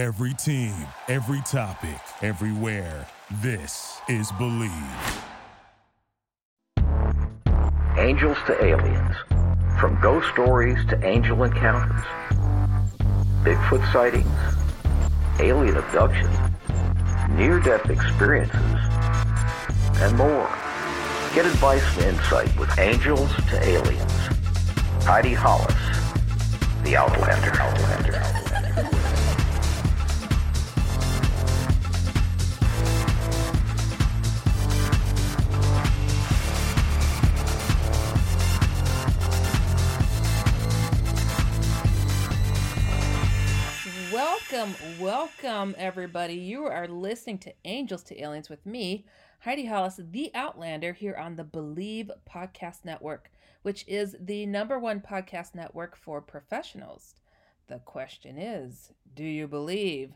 Every team, every topic, everywhere. This is Bleav. Angels to aliens. From ghost stories to angel encounters. Bigfoot sightings. Alien abduction. Near death experiences. And more. Get advice and insight with Angels to Aliens. Heidi Hollis. The Outlander. Outlander. Welcome, welcome, everybody. You are listening to Angels to Aliens with me, Heidi Hollis, the Outlander, here on the Bleav Podcast Network, which is the number one podcast network for professionals. The question is do you believe?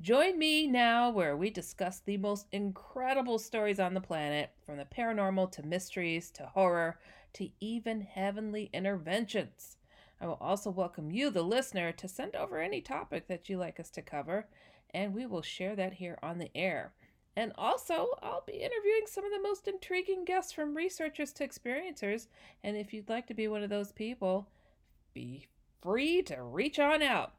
Join me now where we discuss the most incredible stories on the planet, from the paranormal to mysteries to horror to even heavenly interventions. I will also welcome you, the listener, to send over any topic that you like us to cover, and we will share that here on the air. And also, I'll be interviewing some of the most intriguing guests from researchers to experiencers. And if you'd like to be one of those people, be free to reach on out.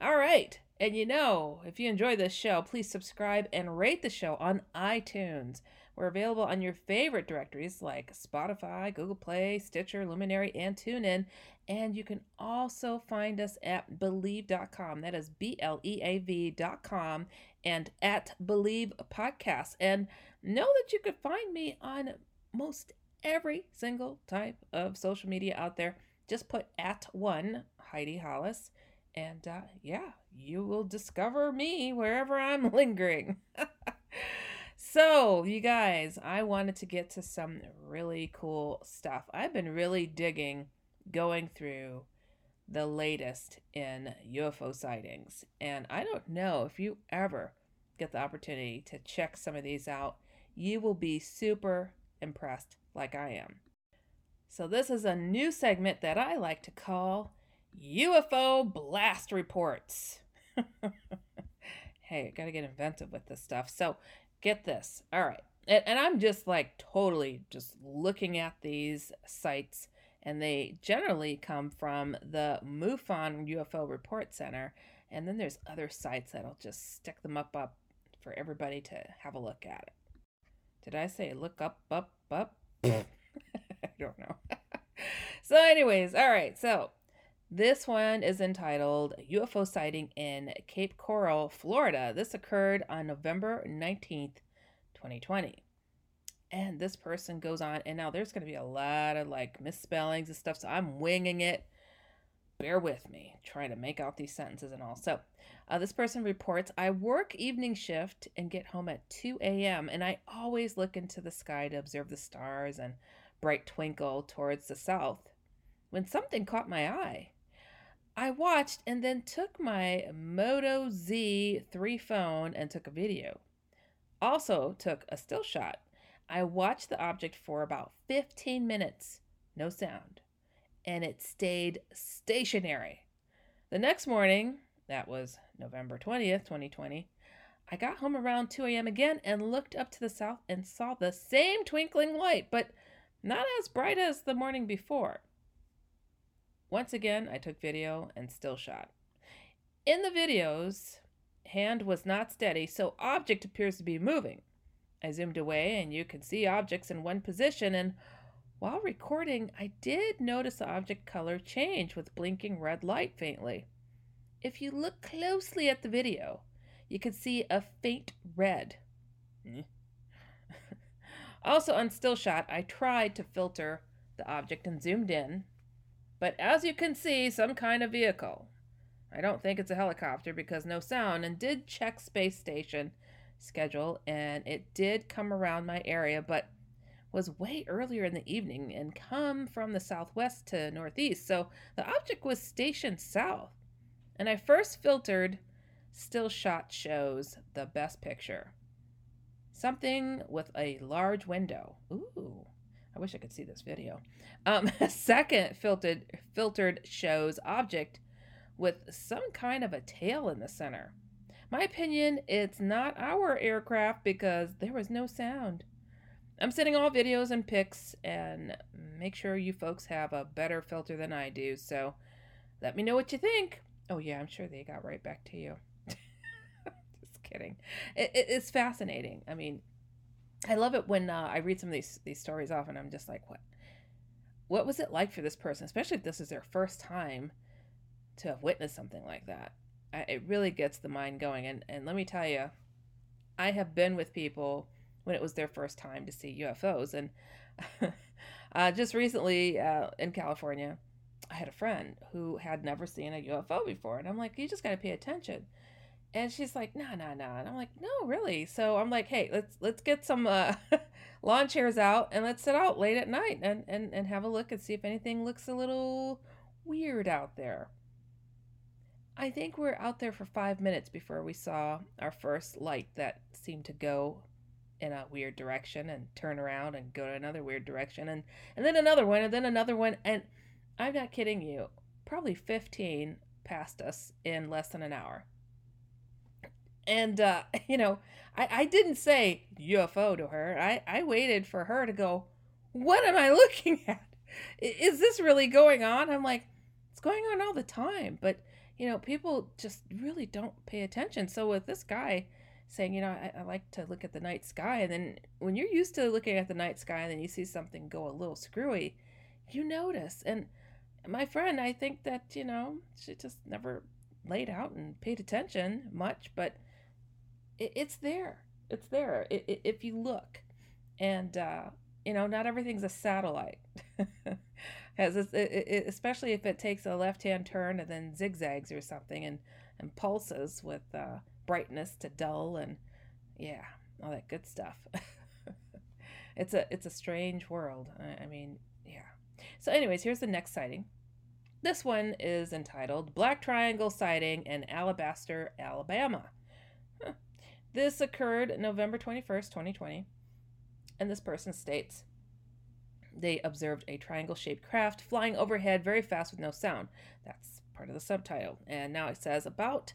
All right. And you know, if you enjoy this show, please subscribe and rate the show on iTunes. We're available on your favorite directories like Spotify, Google Play, Stitcher, Luminary, and TuneIn. And you can also find us at Bleav.com. That is B L E A V.com and at Bleav Podcast. And know that you could find me on most every single type of social media out there. Just put at one Heidi Hollis. And uh, yeah, you will discover me wherever I'm lingering. So, you guys, I wanted to get to some really cool stuff. I've been really digging going through the latest in UFO sightings. And I don't know if you ever get the opportunity to check some of these out, you will be super impressed, like I am. So, this is a new segment that I like to call UFO Blast Reports. hey, gotta get inventive with this stuff. So, get this. All right. And, and I'm just like totally just looking at these sites, and they generally come from the MUFON UFO Report Center. And then there's other sites that'll just stick them up up for everybody to have a look at it. Did I say look up, up, up? I don't know. so, anyways, all right. So, this one is entitled UFO Sighting in Cape Coral, Florida. This occurred on November 19th, 2020. And this person goes on, and now there's going to be a lot of like misspellings and stuff, so I'm winging it. Bear with me, trying to make out these sentences and all. So, uh, this person reports I work evening shift and get home at 2 a.m., and I always look into the sky to observe the stars and bright twinkle towards the south when something caught my eye. I watched and then took my Moto Z3 phone and took a video. Also, took a still shot. I watched the object for about 15 minutes, no sound, and it stayed stationary. The next morning, that was November 20th, 2020, I got home around 2 a.m. again and looked up to the south and saw the same twinkling light, but not as bright as the morning before. Once again, I took video and still shot. In the videos, hand was not steady, so object appears to be moving. I zoomed away and you can see objects in one position and while recording, I did notice the object color change with blinking red light faintly. If you look closely at the video, you can see a faint red. also on still shot, I tried to filter the object and zoomed in, but as you can see, some kind of vehicle. I don't think it's a helicopter because no sound, and did check space station schedule, and it did come around my area, but was way earlier in the evening and come from the southwest to northeast, so the object was stationed south. And I first filtered still shot shows the best picture. Something with a large window. Ooh. I wish I could see this video. Um, second filtered filtered shows object with some kind of a tail in the center. My opinion, it's not our aircraft because there was no sound. I'm sending all videos and pics and make sure you folks have a better filter than I do. So let me know what you think. Oh, yeah, I'm sure they got right back to you. Just kidding. It, it, it's fascinating. I mean, I love it when uh, I read some of these, these stories off and I'm just like, what? What was it like for this person, especially if this is their first time to have witnessed something like that? I, it really gets the mind going. And, and let me tell you, I have been with people when it was their first time to see UFOs. And uh, just recently uh, in California, I had a friend who had never seen a UFO before. And I'm like, you just got to pay attention. And she's like, no, no, no. And I'm like, no, really. So I'm like, hey, let's let's get some uh, lawn chairs out and let's sit out late at night and, and, and have a look and see if anything looks a little weird out there. I think we're out there for five minutes before we saw our first light that seemed to go in a weird direction and turn around and go to another weird direction and and then another one and then another one and I'm not kidding you probably 15 passed us in less than an hour and uh you know I I didn't say UFO to her I I waited for her to go what am I looking at is this really going on I'm like it's going on all the time but you know people just really don't pay attention so with this guy saying, you know, I, I, like to look at the night sky. And then when you're used to looking at the night sky and then you see something go a little screwy, you notice. And my friend, I think that, you know, she just never laid out and paid attention much, but it, it's there. It's there it, it, if you look. And, uh, you know, not everything's a satellite. As especially if it takes a left hand turn and then zigzags or something and, and pulses with, uh, brightness to dull and yeah, all that good stuff. it's a it's a strange world. I, I mean, yeah. So anyways, here's the next sighting. This one is entitled Black Triangle Sighting in Alabaster, Alabama. This occurred November 21st, 2020. And this person states they observed a triangle shaped craft flying overhead very fast with no sound. That's part of the subtitle. And now it says about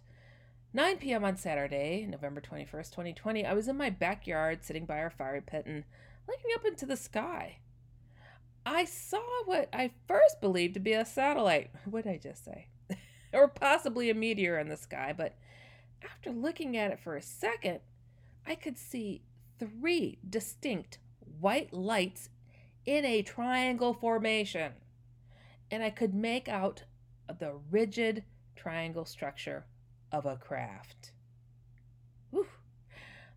9 p.m. on Saturday, November 21st, 2020, I was in my backyard sitting by our fire pit and looking up into the sky. I saw what I first believed to be a satellite. What did I just say? or possibly a meteor in the sky, but after looking at it for a second, I could see three distinct white lights in a triangle formation. And I could make out the rigid triangle structure of a craft. Whew.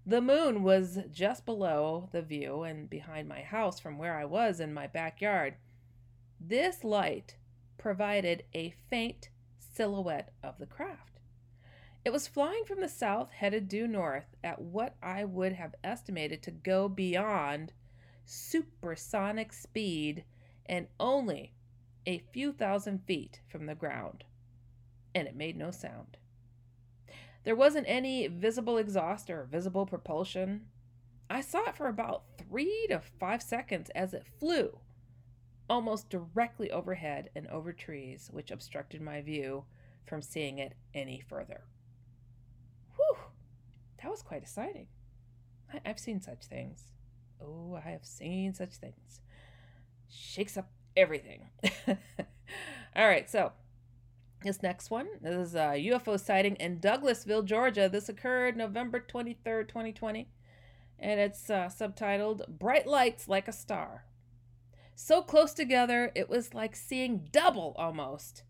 The moon was just below the view and behind my house from where I was in my backyard. This light provided a faint silhouette of the craft. It was flying from the south, headed due north at what I would have estimated to go beyond supersonic speed and only a few thousand feet from the ground. And it made no sound. There wasn't any visible exhaust or visible propulsion. I saw it for about three to five seconds as it flew, almost directly overhead and over trees, which obstructed my view from seeing it any further. That was quite exciting. I- I've seen such things. Oh, I have seen such things. Shakes up everything. All right, so this next one is a UFO sighting in Douglasville, Georgia. This occurred November 23rd, 2020, and it's uh, subtitled Bright Lights Like a Star. So close together, it was like seeing double almost.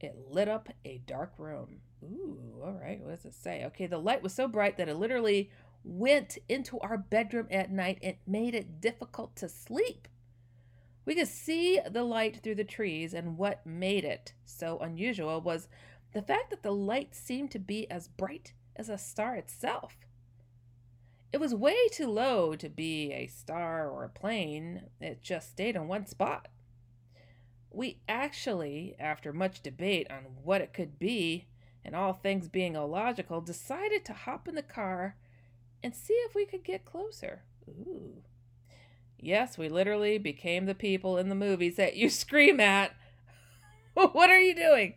It lit up a dark room. Ooh, all right, what does it say? Okay, the light was so bright that it literally went into our bedroom at night. It made it difficult to sleep. We could see the light through the trees, and what made it so unusual was the fact that the light seemed to be as bright as a star itself. It was way too low to be a star or a plane, it just stayed in one spot. We actually, after much debate on what it could be, and all things being illogical, decided to hop in the car and see if we could get closer. Ooh. Yes, we literally became the people in the movies that you scream at. what are you doing?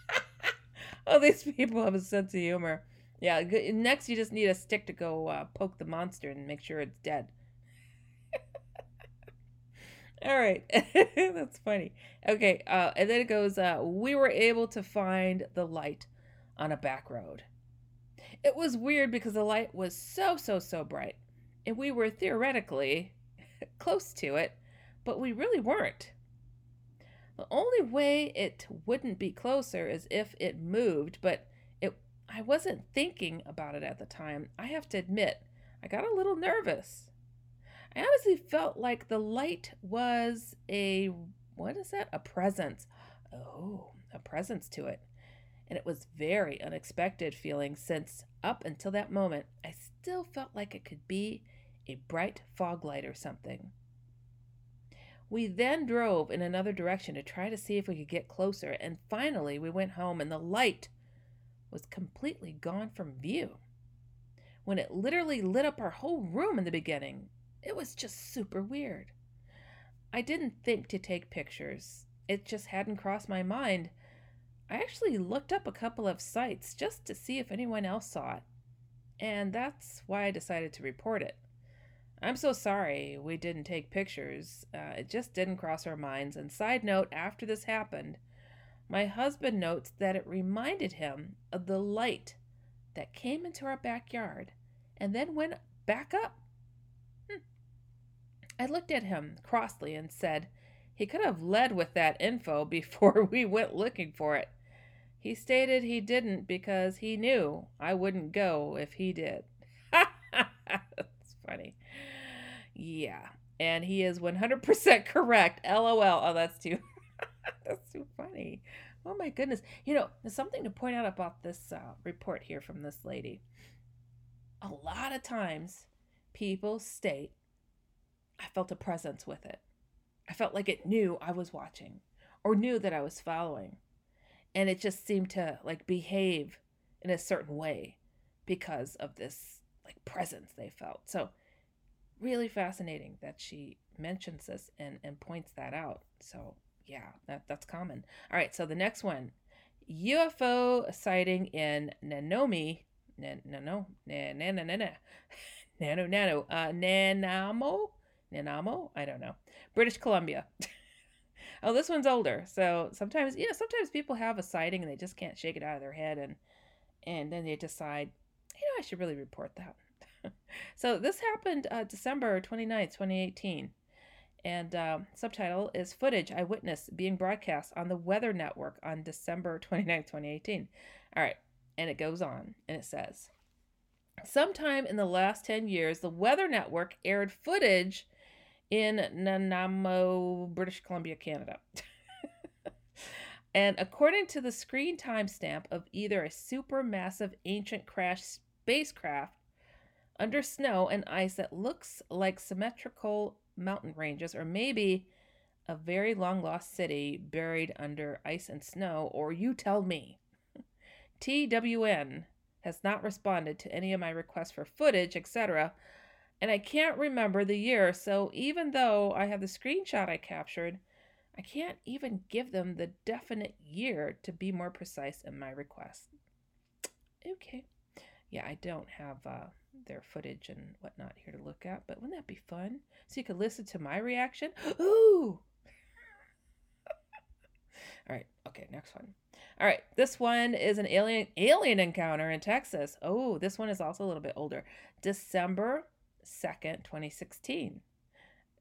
oh, these people have a sense of humor. Yeah, next you just need a stick to go uh, poke the monster and make sure it's dead. All right. That's funny. Okay, uh, and then it goes, uh, we were able to find the light on a back road. It was weird because the light was so, so, so bright. And we were theoretically close to it, but we really weren't. The only way it wouldn't be closer is if it moved, but it I wasn't thinking about it at the time. I have to admit, I got a little nervous. I honestly felt like the light was a what is that? A presence. Oh, a presence to it. And it was very unexpected feeling since up until that moment I still felt like it could be a bright fog light or something. We then drove in another direction to try to see if we could get closer, and finally we went home and the light was completely gone from view. When it literally lit up our whole room in the beginning, it was just super weird. I didn't think to take pictures, it just hadn't crossed my mind. I actually looked up a couple of sites just to see if anyone else saw it, and that's why I decided to report it. I'm so sorry we didn't take pictures. Uh, it just didn't cross our minds. And side note, after this happened, my husband notes that it reminded him of the light that came into our backyard and then went back up. I looked at him crossly and said he could have led with that info before we went looking for it. He stated he didn't because he knew I wouldn't go if he did. That's funny. Yeah. And he is 100% correct. LOL. Oh, that's too that's too funny. Oh my goodness. You know, there's something to point out about this uh, report here from this lady. A lot of times people state I felt a presence with it. I felt like it knew I was watching or knew that I was following. And it just seemed to like behave in a certain way because of this like presence they felt. So really fascinating that she mentions this and, and points that out. So yeah, that, that's common. All right, so the next one. UFO sighting in Nanomi, Nan, Nano, Nano, Nano, Nano, Nano, uh, Nanamo, Nanamo, I don't know, British Columbia. oh, this one's older, so sometimes, you know, sometimes people have a sighting and they just can't shake it out of their head, and and then they decide, you know, I should really report that. so this happened uh, December 29th, 2018. And uh, subtitle is Footage I Witnessed Being Broadcast on the Weather Network on December 29th, 2018. All right. And it goes on and it says Sometime in the last 10 years, the Weather Network aired footage in Nanaimo, British Columbia, Canada. and according to the screen timestamp of either a supermassive ancient crash spacecraft under snow and ice that looks like symmetrical mountain ranges, or maybe a very long lost city buried under ice and snow, or you tell me. TWN has not responded to any of my requests for footage, etc., and I can't remember the year, so even though I have the screenshot I captured, I can't even give them the definite year to be more precise in my request. Okay. Yeah, I don't have uh, their footage and whatnot here to look at, but wouldn't that be fun? So you could listen to my reaction. Ooh! All right, okay, next one. All right, this one is an alien alien encounter in Texas. Oh, this one is also a little bit older. December 2nd, 2016.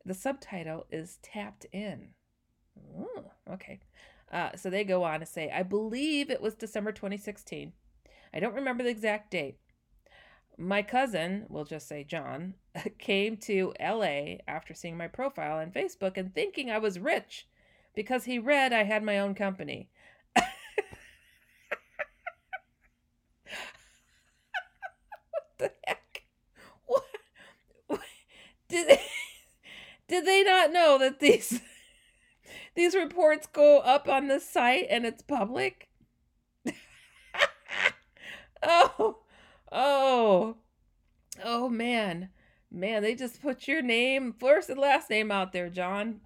The subtitle is Tapped In. Ooh, okay. Uh, so they go on to say, I believe it was December 2016. I don't remember the exact date. My cousin, we'll just say John, came to LA after seeing my profile on Facebook and thinking I was rich because he read I had my own company. what the heck? Did they, did they not know that these these reports go up on the site and it's public? oh Oh, oh man, man, they just put your name, first and last name out there, John.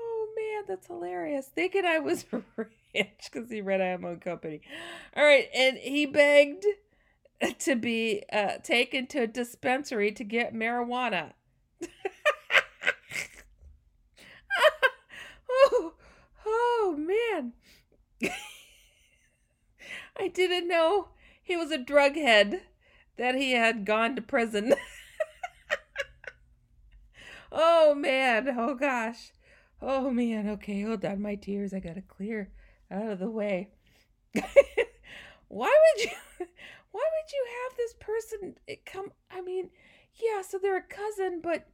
oh man, that's hilarious. Thinking I was rich because he read I my own company. All right, and he begged to be uh, taken to a dispensary to get marijuana. oh, oh man. I didn't know he was a drug head, that he had gone to prison. oh man, oh gosh. Oh man, okay, hold on, my tears. I gotta clear out of the way. why would you why would you have this person come I mean, yeah, so they're a cousin, but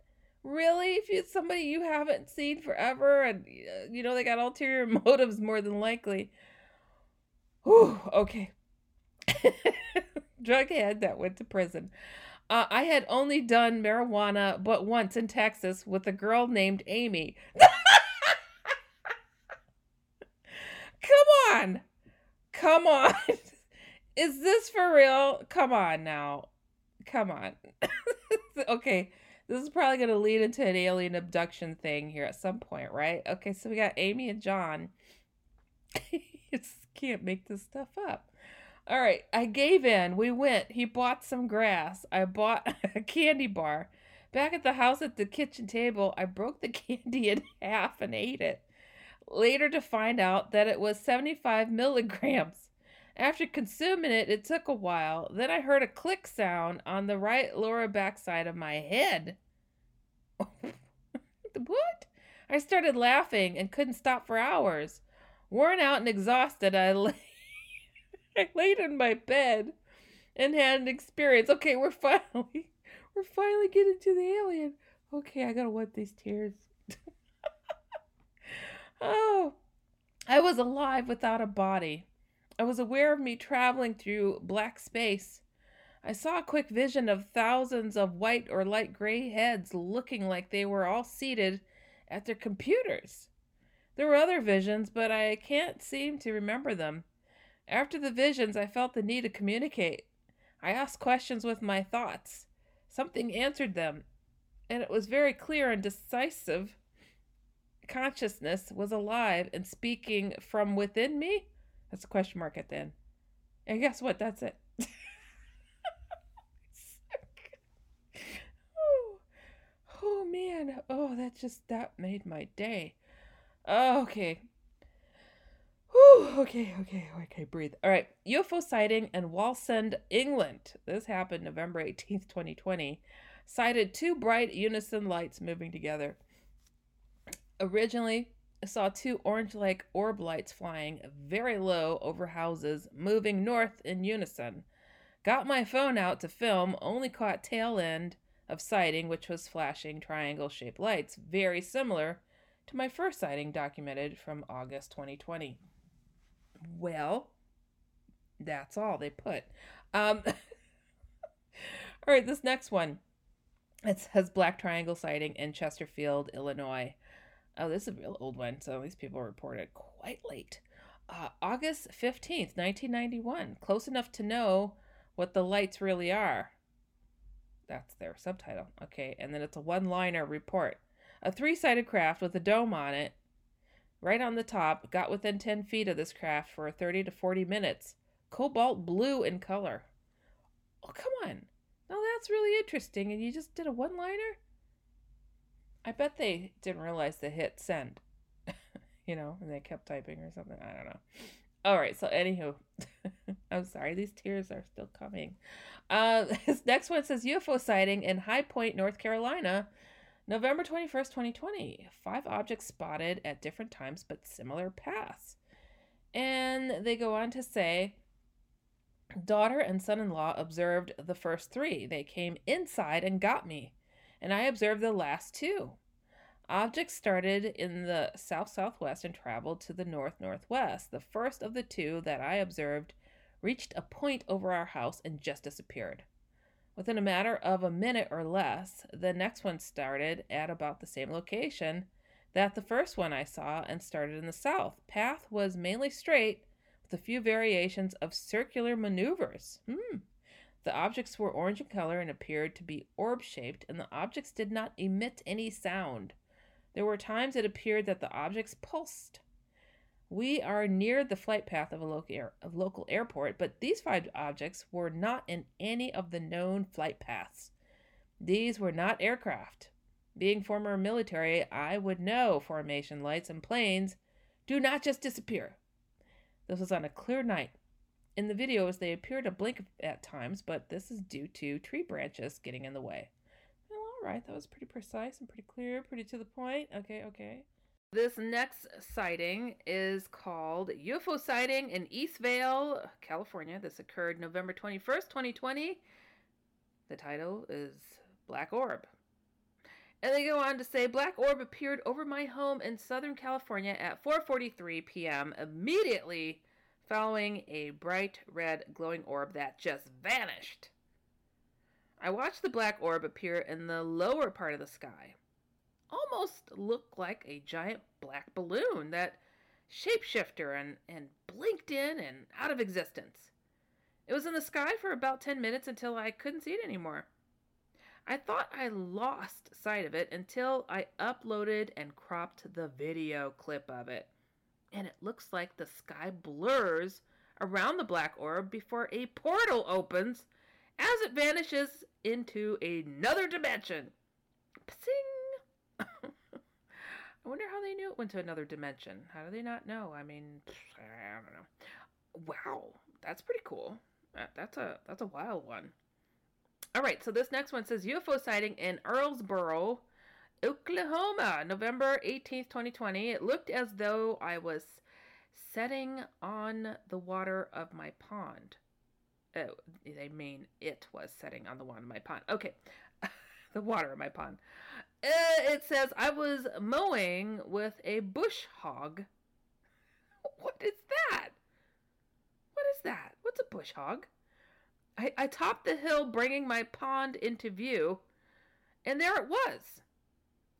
really if it's somebody you haven't seen forever and uh, you know they got ulterior motives more than likely. Whew, okay. Drug head that went to prison. Uh, I had only done marijuana but once in Texas with a girl named Amy. Come on. Come on. Is this for real? Come on now. Come on. okay. This is probably going to lead into an alien abduction thing here at some point, right? Okay, so we got Amy and John. just can't make this stuff up. All right, I gave in. We went. He bought some grass. I bought a candy bar. Back at the house at the kitchen table, I broke the candy in half and ate it later to find out that it was 75 milligrams. After consuming it, it took a while. Then I heard a click sound on the right lower backside of my head. what? I started laughing and couldn't stop for hours. Worn out and exhausted, I lay, I laid in my bed and had an experience. Okay, we're finally, we're finally getting to the alien. Okay, I gotta wipe these tears. Oh, I was alive without a body. I was aware of me traveling through black space. I saw a quick vision of thousands of white or light gray heads looking like they were all seated at their computers. There were other visions, but I can't seem to remember them. After the visions, I felt the need to communicate. I asked questions with my thoughts. Something answered them, and it was very clear and decisive consciousness was alive and speaking from within me? That's a question mark at the end. And guess what? That's it. oh, oh man. Oh, that just that made my day. Oh, okay. Whew, okay, okay, okay, breathe. All right. UFO sighting in Wallsend, England. This happened November 18th, 2020. Sighted two bright unison lights moving together. Originally, saw two orange like orb lights flying very low over houses, moving north in unison. Got my phone out to film, only caught tail end of sighting, which was flashing triangle shaped lights, very similar to my first sighting documented from August 2020. Well, that's all they put. Um, all right, this next one. It says Black Triangle sighting in Chesterfield, Illinois. Oh, this is a real old one, so these people reported quite late. Uh, August 15th, 1991. Close enough to know what the lights really are. That's their subtitle. Okay, and then it's a one liner report. A three sided craft with a dome on it, right on the top, got within 10 feet of this craft for 30 to 40 minutes. Cobalt blue in color. Oh, come on. Now that's really interesting, and you just did a one liner? I bet they didn't realize they hit send, you know, and they kept typing or something. I don't know. All right, so anywho, I'm sorry, these tears are still coming. Uh, this next one says UFO sighting in High Point, North Carolina, November 21st, 2020. Five objects spotted at different times but similar paths. And they go on to say, daughter and son in law observed the first three. They came inside and got me and I observed the last two. Objects started in the south southwest and traveled to the north northwest. The first of the two that I observed reached a point over our house and just disappeared. Within a matter of a minute or less, the next one started at about the same location that the first one I saw and started in the south. Path was mainly straight with a few variations of circular maneuvers. Hmm. The objects were orange in color and appeared to be orb shaped, and the objects did not emit any sound. There were times it appeared that the objects pulsed. We are near the flight path of a local, air, of local airport, but these five objects were not in any of the known flight paths. These were not aircraft. Being former military, I would know formation lights and planes do not just disappear. This was on a clear night. In the videos, they appear to blink at times, but this is due to tree branches getting in the way. Well, all right, that was pretty precise and pretty clear, pretty to the point. Okay, okay. This next sighting is called UFO sighting in Eastvale, California. This occurred November 21st, 2020. The title is Black Orb. And they go on to say Black Orb appeared over my home in Southern California at 4:43 p.m. immediately following a bright red glowing orb that just vanished. I watched the black orb appear in the lower part of the sky. Almost looked like a giant black balloon that shapeshifter and, and blinked in and out of existence. It was in the sky for about 10 minutes until I couldn't see it anymore. I thought I lost sight of it until I uploaded and cropped the video clip of it. And it looks like the sky blurs around the black orb before a portal opens as it vanishes into another dimension. Psing! I wonder how they knew it went to another dimension. How do they not know? I mean, I don't know. Wow, that's pretty cool. That, that's a that's a wild one. All right, so this next one says UFO sighting in Earlsboro, Oklahoma, November 18th, 2020. It looked as though I was setting on the water of my pond. Oh, they mean it was setting on the water of my pond. Okay, the water of my pond. Uh, it says I was mowing with a bush hog. What is that? What is that? What's a bush hog? I, I topped the hill, bringing my pond into view, and there it was.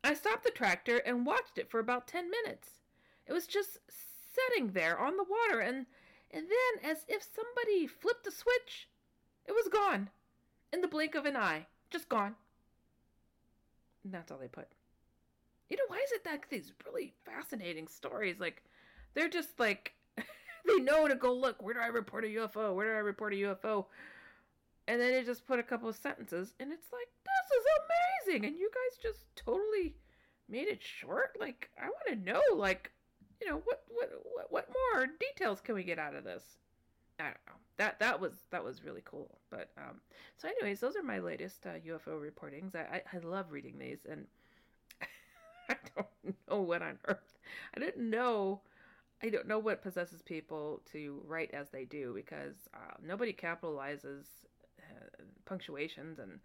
I stopped the tractor and watched it for about 10 minutes. It was just sitting there on the water, and, and then, as if somebody flipped a switch, it was gone. In the blink of an eye. Just gone. And that's all they put. You know, why is it that these really fascinating stories, like, they're just like, they know to go look, where do I report a UFO? Where do I report a UFO? And then it just put a couple of sentences and it's like this is amazing! And you guys just totally made it short? Like i want to know like you know what what what, what more details can we get out of this? I don't know. That that was that was really cool. But um so anyways those are my latest uh, ufo reportings. I, I i love reading these and i don't know what on earth. I didn't know I don't know what possesses people to write as they do because uh, nobody capitalizes punctuations and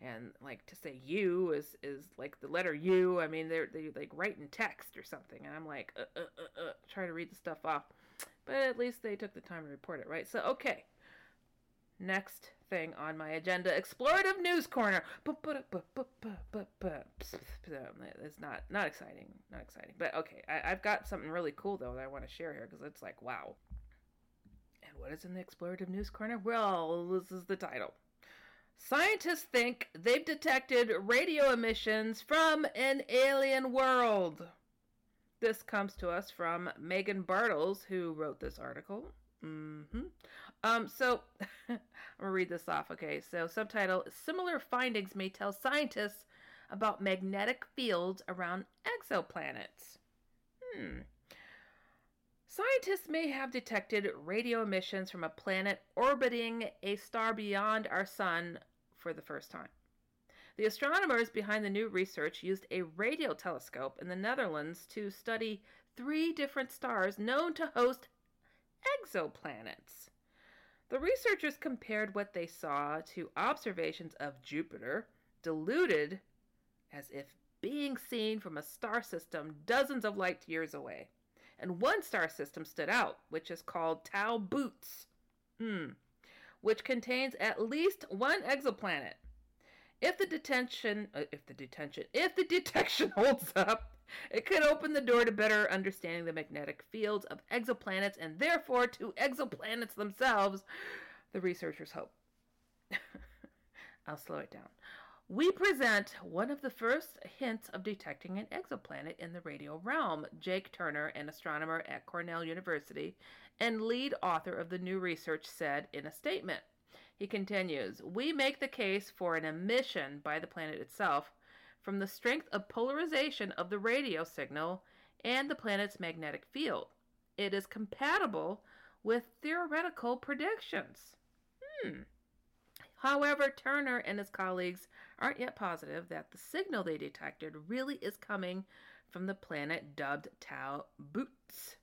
and like to say you is is like the letter U. I mean, they're they like write in text or something, and I'm like, uh, uh, uh, uh, try to read the stuff off. But at least they took the time to report it, right? So okay. Next thing on my agenda: explorative news corner. It's not not exciting, not exciting. But okay, I, I've got something really cool though that I want to share here because it's like wow. And what is in the explorative news corner? Well, this is the title. Scientists think they've detected radio emissions from an alien world. This comes to us from Meghan Bartels, who wrote this article. Mm-hmm. Um, so I'm gonna read this off. Okay, so subtitle: Similar findings may tell scientists about magnetic fields around exoplanets. Hmm. Scientists may have detected radio emissions from a planet orbiting a star beyond our sun for the first time. The astronomers behind the new research used a radio telescope in the Netherlands to study three different stars known to host exoplanets. The researchers compared what they saw to observations of Jupiter, diluted as if being seen from a star system dozens of light years away and one star system stood out, which is called Tau Boots, hmm, which contains at least one exoplanet. If the detention, uh, if the detention, if the detection holds up, it could open the door to better understanding the magnetic fields of exoplanets and therefore to exoplanets themselves, the researchers hope. I'll slow it down. We present one of the first hints of detecting an exoplanet in the radio realm, Jake Turner, an astronomer at Cornell University and lead author of the new research, said in a statement. He continues We make the case for an emission by the planet itself from the strength of polarization of the radio signal and the planet's magnetic field. It is compatible with theoretical predictions. Hmm. However, Turner and his colleagues aren't yet positive that the signal they detected really is coming from the planet dubbed Tau Boots.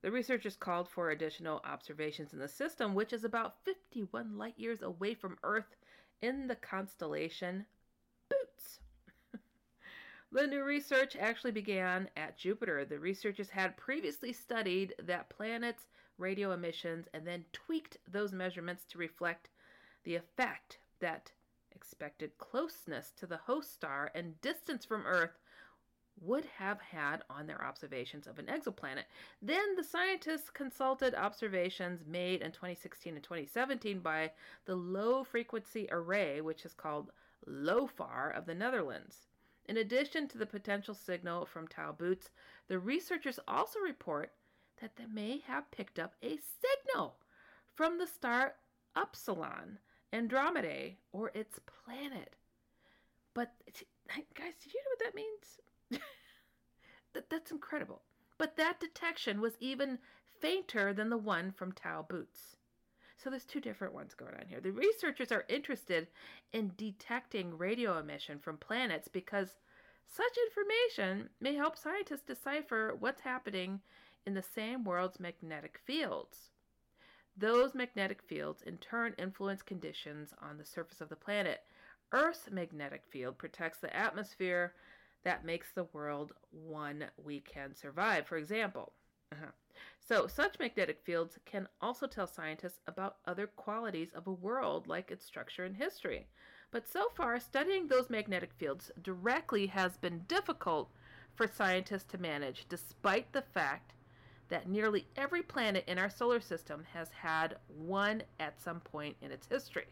The researchers called for additional observations in the system, which is about 51 light years away from Earth in the constellation Boots. the new research actually began at Jupiter. The researchers had previously studied that planet's radio emissions and then tweaked those measurements to reflect the effect that expected closeness to the host star and distance from Earth would have had on their observations of an exoplanet. Then the scientists consulted observations made in 2016 and 2017 by the Low Frequency Array, which is called LOFAR of the Netherlands. In addition to the potential signal from Tau Boots, the researchers also report that they may have picked up a signal from the star Upsilon, Andromedae, or its planet. But, guys, do you know what that means? that, that's incredible. But that detection was even fainter than the one from Tau Boots. So there's two different ones going on here. The researchers are interested in detecting radio emission from planets because such information may help scientists decipher what's happening in the same world's magnetic fields. Those magnetic fields in turn influence conditions on the surface of the planet. Earth's magnetic field protects the atmosphere that makes the world one we can survive. For example, uh-huh. so such magnetic fields can also tell scientists about other qualities of a world, like its structure and history. But so far, studying those magnetic fields directly has been difficult for scientists to manage, despite the fact that nearly every planet in our solar system has had one at some point in its history.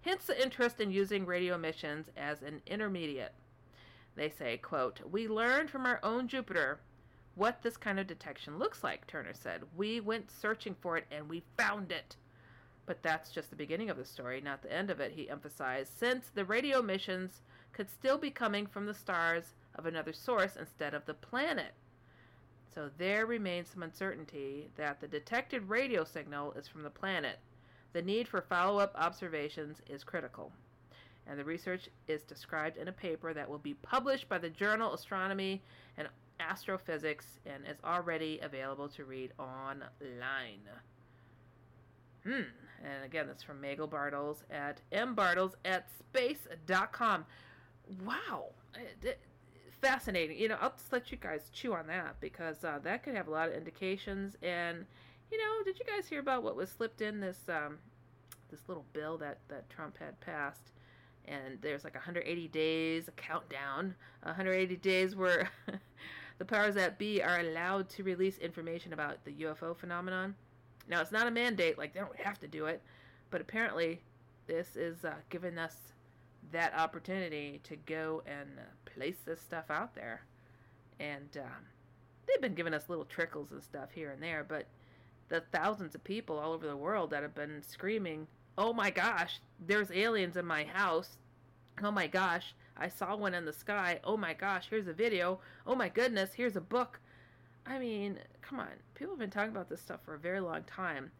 Hence the interest in using radio emissions as an intermediate. They say, quote, We learned from our own Jupiter what this kind of detection looks like, Turner said. We went searching for it and we found it. But that's just the beginning of the story, not the end of it, he emphasized, since the radio emissions could still be coming from the stars of another source instead of the planet. So there remains some uncertainty that the detected radio signal is from the planet. The need for follow up observations is critical. And the research is described in a paper that will be published by the journal Astronomy and Astrophysics and is already available to read online. Hmm. And again, that's from Magel Bartels at mbartels at space.com. Wow fascinating. You know, I'll just let you guys chew on that because uh, that could have a lot of indications. And you know, did you guys hear about what was slipped in this um, this little bill that that Trump had passed? And there's like 180 days, a countdown, 180 days where the powers that be are allowed to release information about the UFO phenomenon. Now, it's not a mandate, like they don't have to do it, but apparently this is uh, giving us that opportunity to go and place this stuff out there. And um, they've been giving us little trickles and stuff here and there, but the thousands of people all over the world that have been screaming, oh my gosh, there's aliens in my house. Oh my gosh, I saw one in the sky. Oh my gosh, here's a video. Oh my goodness, here's a book. I mean, come on. People have been talking about this stuff for a very long time.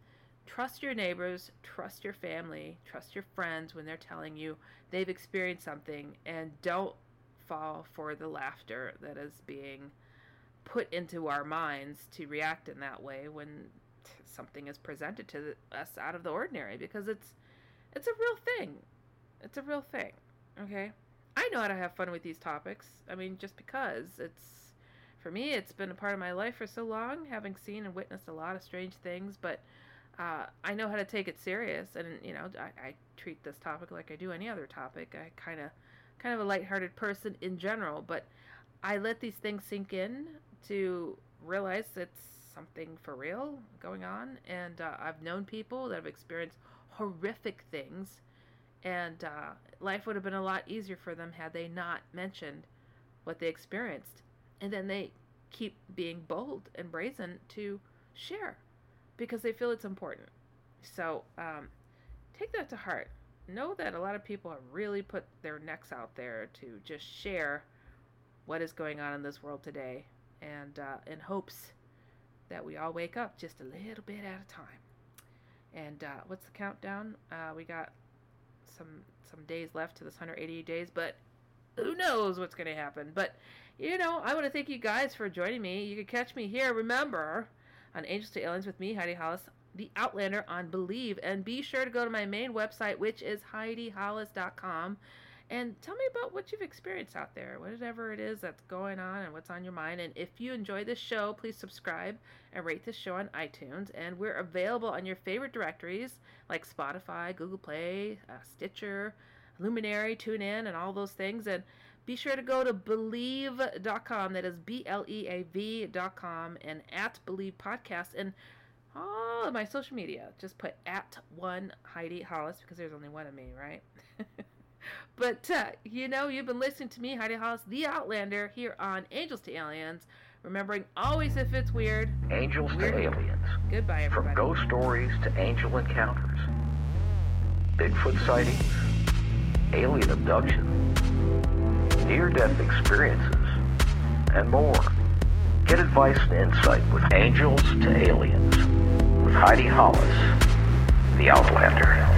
Trust your neighbors, trust your family, trust your friends when they're telling you they've experienced something, and don't fall for the laughter that is being put into our minds to react in that way when something is presented to us out of the ordinary because it's it's a real thing. It's a real thing. Okay? I know how to have fun with these topics. I mean, just because it's for me, it's been a part of my life for so long, having seen and witnessed a lot of strange things, but uh, I know how to take it serious, and you know, I, I treat this topic like I do any other topic. I kind of, kind of a lighthearted person in general, but I let these things sink in to realize it's something for real going on, and uh, I've known people that have experienced horrific things And uh, life would have been a lot easier for them had they not mentioned what they experienced. And then they keep being bold and brazen to share because they feel it's important. So um, take that to heart. Know that a lot of people have really put their necks out there to just share what is going on in this world today and uh, in hopes that we all wake up just a little bit at a time. And uh, what's the countdown? Uh, we got some some days left to this 188 days, but who knows what's going to happen. But you know, I want to thank you guys for joining me. You can catch me here. Remember on Angels to Aliens with me, Heidi Hollis, the Outlander on Bleav, and be sure to go to my main website, which is HeidiHollis.com and tell me about what you've experienced out there, whatever it is that's going on and what's on your mind. And if you enjoy this show, please subscribe and rate this show on iTunes. And we're available on your favorite directories like Spotify, Google Play, uh, Stitcher, Luminary, TuneIn, and all those things. And be sure to go to Bleav.com. That is B L E A V.com and at Bleav Podcast. And all of my social media, just put at one Heidi Hollis because there's only one of me, right? But, uh, you know, you've been listening to me, Heidi Hollis, the Outlander, here on Angels to Aliens. Remembering always if it's weird. Angels weird. to Aliens. Goodbye, everybody. From ghost stories to angel encounters, Bigfoot sightings, alien abduction, near death experiences, and more. Get advice and insight with Angels to Aliens with Heidi Hollis, the Outlander.